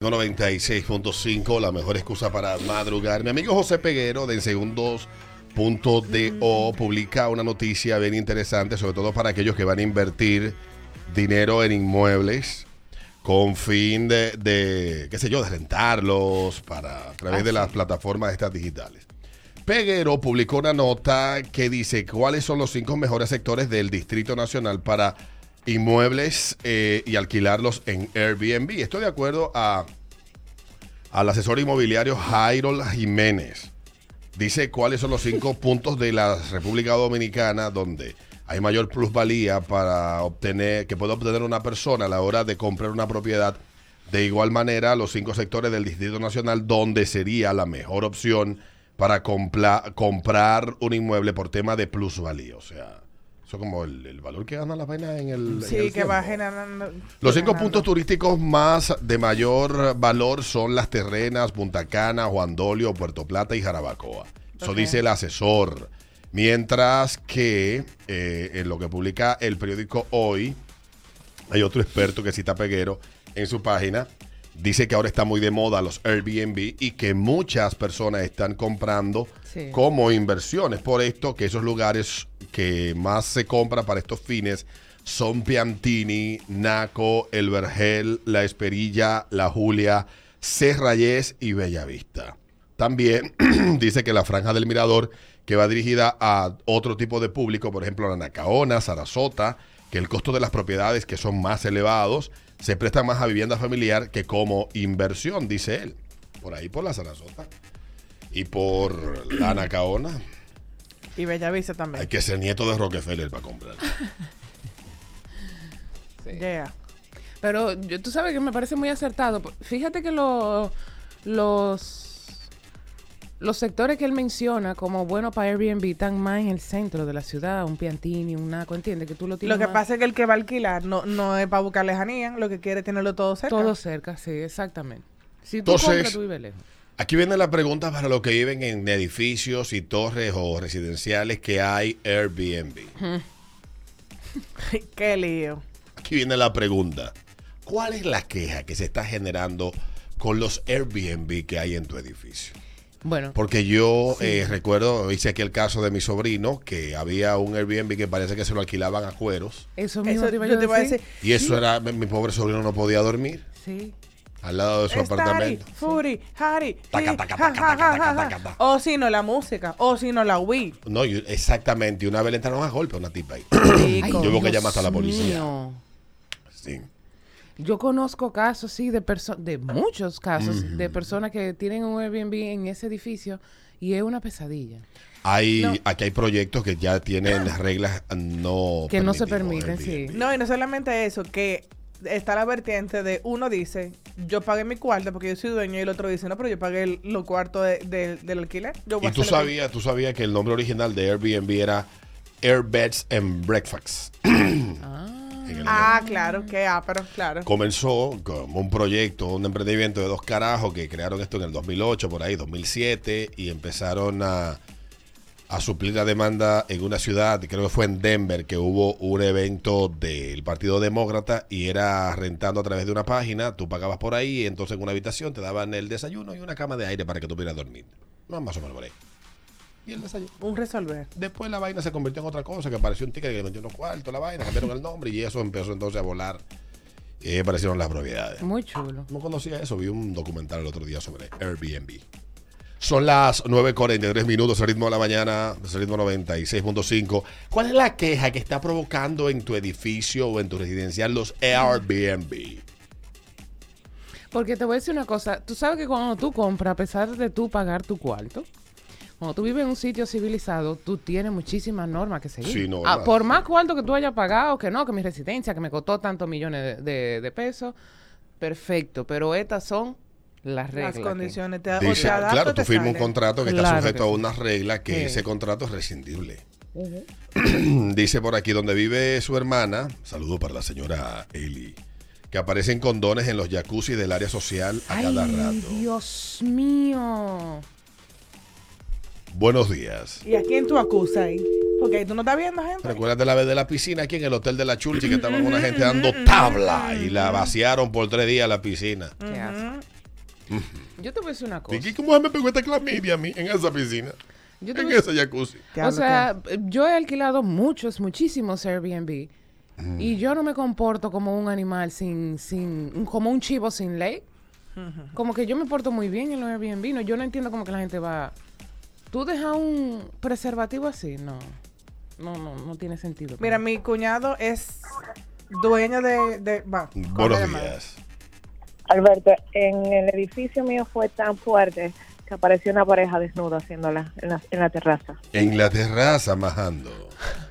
96.5, la mejor excusa para madrugar. Mi amigo José Peguero de Segundos.do publica una noticia bien interesante, sobre todo para aquellos que van a invertir dinero en inmuebles con fin de, de qué sé yo, de rentarlos para, a través de las plataformas estas digitales. Peguero publicó una nota que dice cuáles son los cinco mejores sectores del Distrito Nacional para inmuebles eh, y alquilarlos en Airbnb. Estoy de acuerdo a, al asesor inmobiliario Jairo Jiménez. Dice cuáles son los cinco puntos de la República Dominicana donde hay mayor plusvalía para obtener, que puede obtener una persona a la hora de comprar una propiedad. De igual manera, los cinco sectores del Distrito Nacional donde sería la mejor opción para comprar un inmueble por tema de plusvalía. O sea, eso como el, valor que gana la vaina en el. Sí, que va generando. Los cinco puntos turísticos más de mayor valor son las terrenas, Punta Cana, Juan Dolio, Puerto Plata y Jarabacoa. Eso dice el asesor. Mientras que eh, en lo que publica el periódico Hoy, hay otro experto que cita Peguero en su página. Dice que ahora está muy de moda los Airbnb y que muchas personas están comprando como inversiones. Por esto que esos lugares que más se compran para estos fines son Piantini, Naco, El Vergel, La Esperilla, La Julia, Serrayes y Bellavista. También dice que la franja del Mirador, que va dirigida a otro tipo de público, por ejemplo, la Nacaona, Sarasota, que el costo de las propiedades que son más elevados se presta más a vivienda familiar que como inversión, dice él. Por ahí por la Sarasota y por la Nacaona. Y Bellavista también. Hay que ser nieto de Rockefeller para comprar. sí. Yeah. Pero tú sabes que me parece muy acertado. Fíjate que los los sectores que él menciona como bueno para Airbnb están más en el centro de la ciudad, un Piantini, un Naco, ¿entiendes? Que tú lo tienes Lo que pasa es que el que va a alquilar no, no es para buscar lejanía, lo que quiere es tenerlo todo cerca. Todo cerca, sí, exactamente. Si tú compras, tú vives lejos. Aquí viene la pregunta para los que viven en edificios y torres o residenciales que hay Airbnb. Qué lío. Aquí viene la pregunta. ¿Cuál es la queja que se está generando con los Airbnb que hay en tu edificio? Bueno. Porque yo eh, recuerdo, hice aquí el caso de mi sobrino, que había un Airbnb que parece que se lo alquilaban a cueros. Eso mismo te iba a decir. Y eso era, mi pobre sobrino no podía dormir. Sí al lado de su apartamento. Furi, Harry. O si no, la música. O si no, la Wii. No, exactamente. Y una vez le entraron a golpe a una tipa ahí. yo hubo que hasta la policía. Sí. Yo conozco casos, sí, de personas, de muchos casos, de personas que tienen un Airbnb en ese edificio y es una pesadilla. Hay, aquí hay proyectos que ya tienen reglas no que no se permiten, sí. No, y no solamente eso, que está la vertiente de uno dice, yo pagué mi cuarto porque yo soy dueño y el otro dice, no, pero yo pagué los cuartos de, del alquiler. y tú sabías, tú sabías que el nombre original de Airbnb era Airbeds and Breakfast. ah. Ah, claro, qué pero claro. Comenzó como un proyecto, un emprendimiento de dos carajos que crearon esto en el 2008, por ahí, 2007, y empezaron a a suplir la demanda en una ciudad, creo que fue en Denver, que hubo un evento del Partido Demócrata y era rentando a través de una página, tú pagabas por ahí, y entonces en una habitación te daban el desayuno y una cama de aire para que tú pudieras dormir. No, más o menos por ahí. Y el desayuno. Un resolver. Después la vaina se convirtió en otra cosa, que apareció un ticket que le metió unos cuartos, la vaina, cambiaron el nombre y eso empezó entonces a volar. Y aparecieron las propiedades. Muy chulo. No conocía eso, vi un documental el otro día sobre Airbnb. Son las 9.43 minutos, el ritmo de la mañana, el ritmo 96.5. ¿Cuál es la queja que está provocando en tu edificio o en tu residencial los Airbnb? Porque te voy a decir una cosa, tú sabes que cuando tú compras, a pesar de tú pagar tu cuarto, cuando tú vives en un sitio civilizado, tú tienes muchísimas normas que seguir. Sí, no, ah, por más cuarto que tú hayas pagado, que no, que mi residencia, que me costó tantos millones de pesos, perfecto, pero estas son las reglas. Las condiciones. Te, Dice, claro, tú firmas un contrato que está sujeto a una regla que ese contrato es rescindible. Dice por aquí donde vive su hermana, saludo para la señora Eli, que aparecen condones en los jacuzzi del área social a cada rato. Dios mío. Buenos días. ¿Y a quién tú acusas ahí? Porque tú no estás viendo gente. Recuerda la vez de la piscina aquí en el hotel de la Chulchi que estaban una gente dando tabla y la vaciaron por tres días la piscina. Qué asco. Yo te voy a decir una cosa. ¿Y cómo me pegó esta clamidia a mí en esa piscina? Yo te En voy esa jacuzzi. O sea, yo he alquilado muchos, muchísimos Airbnb. Y yo no me comporto como un animal sin, sin, como un chivo sin ley. Como que yo me porto muy bien en los Airbnb. No, yo no entiendo como que la gente va. ¿Tú dejas un preservativo así? No. No, no, no tiene sentido. Mira, mi cuñado es dueño de... de va, Buenos días. Alberto, en el edificio mío fue tan fuerte que apareció una pareja desnuda haciéndola en la, en la terraza. En la terraza majando.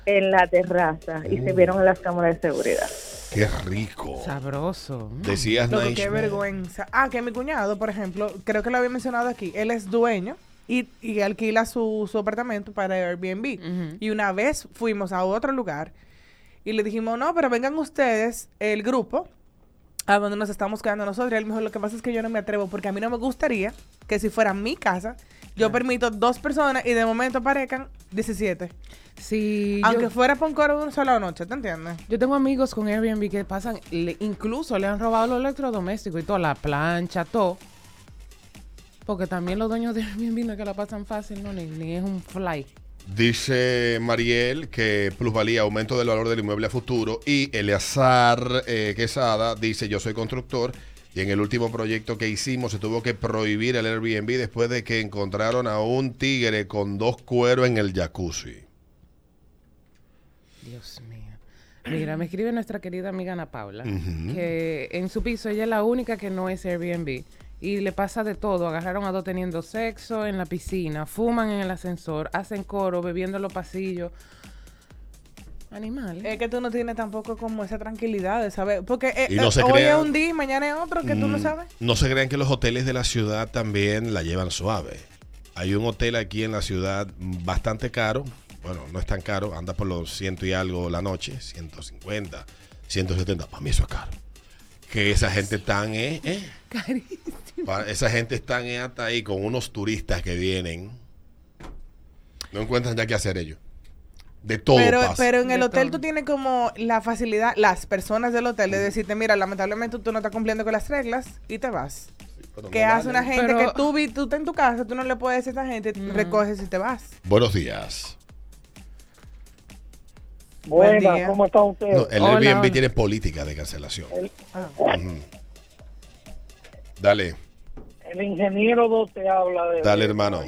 En la terraza. Y se vieron en las cámaras de seguridad. Qué rico. Sabroso. Decías Lo que qué vergüenza. Ah, que mi cuñado, por ejemplo, creo que lo había mencionado aquí, él es dueño y, y alquila su, su apartamento para Airbnb. Y una vez fuimos a otro lugar y le dijimos, no, pero vengan ustedes, el grupo, a donde nos estamos quedando nosotros. Y él me dijo, lo que pasa es que yo no me atrevo porque a mí no me gustaría que si fuera mi casa, yo permito dos personas y de momento aparezcan 17. Sí, Aunque yo, fuera por un coro de una sola noche, ¿te entiendes? yo tengo amigos con Airbnb que pasan, le- incluso le han robado los electrodomésticos y todo, la plancha, todo. Porque también los dueños de Airbnb no es que la pasan fácil, no, ni, ni es un fly. Dice Mariel que plusvalía, aumento del valor del inmueble a futuro. Y Eleazar eh, Quesada dice: Yo soy constructor. Y en el último proyecto que hicimos se tuvo que prohibir el Airbnb después de que encontraron a un tigre con dos cueros en el jacuzzi. Dios mío. Mira, me escribe nuestra querida amiga Ana Paula, que en su piso ella es la única que no es Airbnb. Y le pasa de todo. Agarraron a dos teniendo sexo en la piscina, fuman en el ascensor, hacen coro, bebiendo en los pasillos. Animal. Es que tú no tienes tampoco como esa tranquilidad de saber. Porque eh, no eh, hoy es un día y mañana es otro que tú no Mm, sabes. No se crean que los hoteles de la ciudad también la llevan suave. Hay un hotel aquí en la ciudad bastante caro. Bueno, no es tan caro, anda por los ciento y algo la noche, 150, 170. Para mí eso es caro. Que esa gente tan, eh, eh, Carísimo. esa gente están eh, hasta ahí con unos turistas que vienen. No encuentran ya qué hacer ellos. De todo Pero, pasa. pero en el De hotel todo. tú tienes como la facilidad, las personas del hotel, de decirte, mira, lamentablemente tú no estás cumpliendo con las reglas y te vas. ¿Qué no hace una gente Pero- que tú, vi- tú estás en tu casa, tú no le puedes decir a esa gente, recoges y te vas? Buenos días. Buen Buenas, día. ¿cómo están ustedes? No, el Hola, Airbnb hola. tiene política de cancelación. Ah. Dale. El ingeniero 2 te habla de... Dale, de hermano.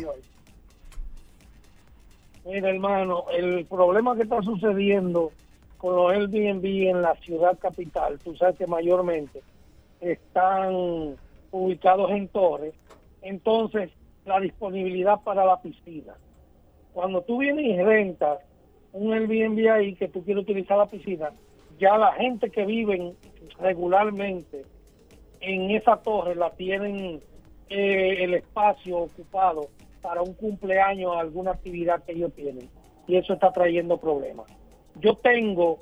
Mira, hermano, el problema que está sucediendo con los Airbnb en la ciudad capital, tú sabes que mayormente están ubicados en torres, entonces la disponibilidad para la piscina. Cuando tú vienes y rentas un Airbnb ahí que tú quieres utilizar la piscina, ya la gente que viven regularmente en esa torre la tienen eh, el espacio ocupado para un cumpleaños, alguna actividad que ellos tienen. Y eso está trayendo problemas. Yo tengo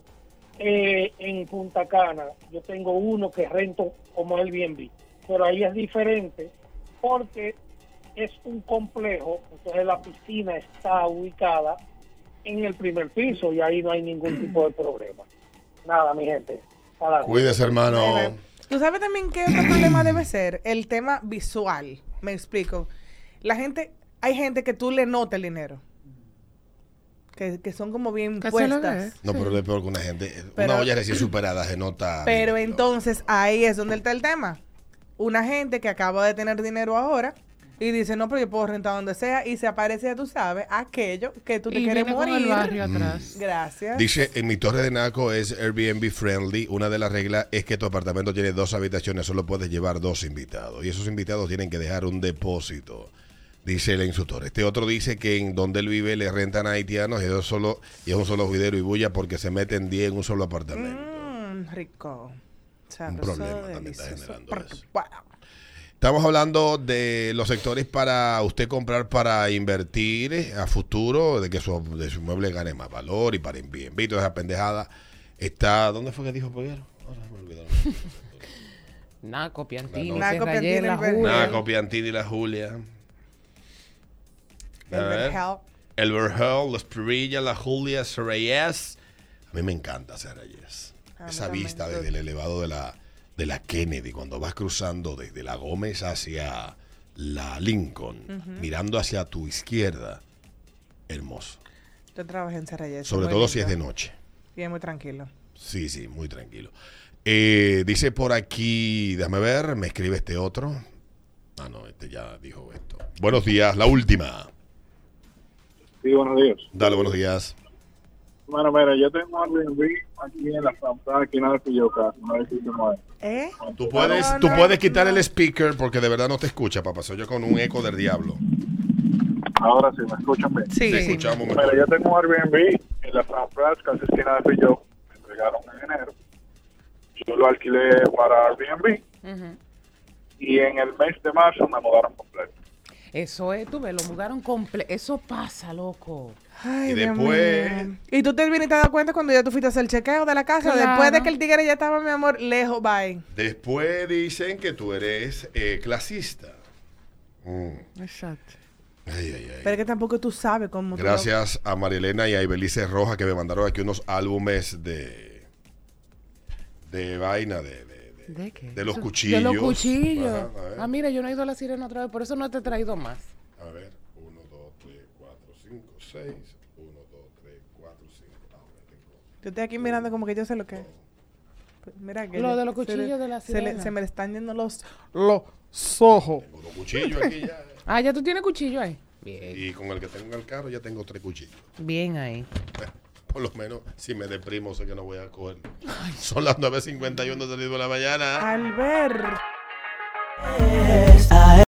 eh, en Punta Cana, yo tengo uno que rento como Airbnb, pero ahí es diferente porque es un complejo, entonces la piscina está ubicada en el primer piso y ahí no hay ningún tipo de problema. Nada, mi gente. Para Cuídese, hermano. ¿Tú sabes también qué otro problema debe ser? El tema visual. Me explico. La gente, hay gente que tú le notas el dinero. Que, que son como bien puestas. No, pero es peor que una gente. Pero- una olla recién superada se nota. Pero entonces ahí es donde está el tema. Una gente que acaba de tener dinero ahora y dice, no, pero yo puedo rentar donde sea y se aparece, ya tú sabes, aquello que tú te Y quieres viene con el morir. barrio atrás. Gracias. Dice, en mi torre de Naco es Airbnb friendly. Una de las reglas es que tu apartamento tiene dos habitaciones, solo puedes llevar dos invitados. Y esos invitados tienen que dejar un depósito. Dice el instructor. Este otro dice que en donde él vive le rentan a haitianos y, es solo, y es un solo juidero y bulla porque se meten 10 en un solo apartamento. Mm, rico. Sabroso, problema también está generando Porque, eso. bueno, Estamos hablando de los sectores para usted comprar para invertir eh, a futuro, de que su, de su inmueble gane más valor y para toda esa pendejada. Está, ¿dónde fue que dijo Peguero? Ahora me olvidó. Naco, Piantini, Naco, Piantini, La Julia. Naco, Piantini y la Julia. El los Pirilla, la Julia, Reyes. A mí me encanta Reyes. A mí Esa vista desde el elevado de la, de la Kennedy, cuando vas cruzando desde la Gómez hacia la Lincoln, mirando hacia tu izquierda. Hermoso. Yo trabajé en Cerreyes. Sobre todo si es de noche. Y es muy tranquilo. Sí, sí, muy tranquilo. Eh, dice por aquí, déjame ver, me escribe este otro. Ah, no, este ya dijo esto. Buenos días, la última. Sí, buenos días. Dale, buenos días. Bueno, mira, yo tengo Airbnb aquí en la Francia, aquí en Pilloca, no. ¿Eh? Tú puedes, No, tú no, puedes quitar no. el speaker porque de verdad no te escucha, papá. Soy yo con un eco del diablo. Ahora sí, me escuchan bien. Sí, Te sí. escuchamos Mira, yo tengo un Airbnb en la Francisco, casi esquina de Pilloca, me entregaron en enero. Yo lo alquilé para Airbnb y en el mes de marzo me mudaron completo. Eso es, tú ves, lo mudaron completo. Eso pasa, loco. Ay, Y Dios después- mío. ¿Y tú te viniste te das cuenta cuando ya tú fuiste a hacer el chequeo de la casa? Claro. Después de que el tigre ya estaba, mi amor, lejos, bye. Después dicen que tú eres eh, clasista. Mm. Exacto. Ay, ay, ay. Pero es que tampoco tú sabes cómo tú lo- Gracias a Marielena y a Ibelice Roja que me mandaron aquí unos álbumes de de vaina de, de, de- ¿De qué? de los cuchillos. De los cuchillos. Ajá, a ah, mira, yo no he ido a la sirena otra vez, por eso no te he traído más. A ver, 1, 2, 3, 4, 5, 6. 1, 2, 3, 4, 5. Ahora tengo. Yo estoy aquí mirando como que yo sé lo que es. Pues Mira que Lo de los se le- cuchillos de la se, le- se me le están yendo los, los ojos. Tengo dos cuchillos aquí ya. Ah, ya tú tienes cuchillo ahí. Bien. Y con el que tengo en el carro ya tengo tres cuchillos. Bien ahí. Por lo menos, si me deprimo, sé que no voy a coger. Son las 9.51 de la mañana. Albert.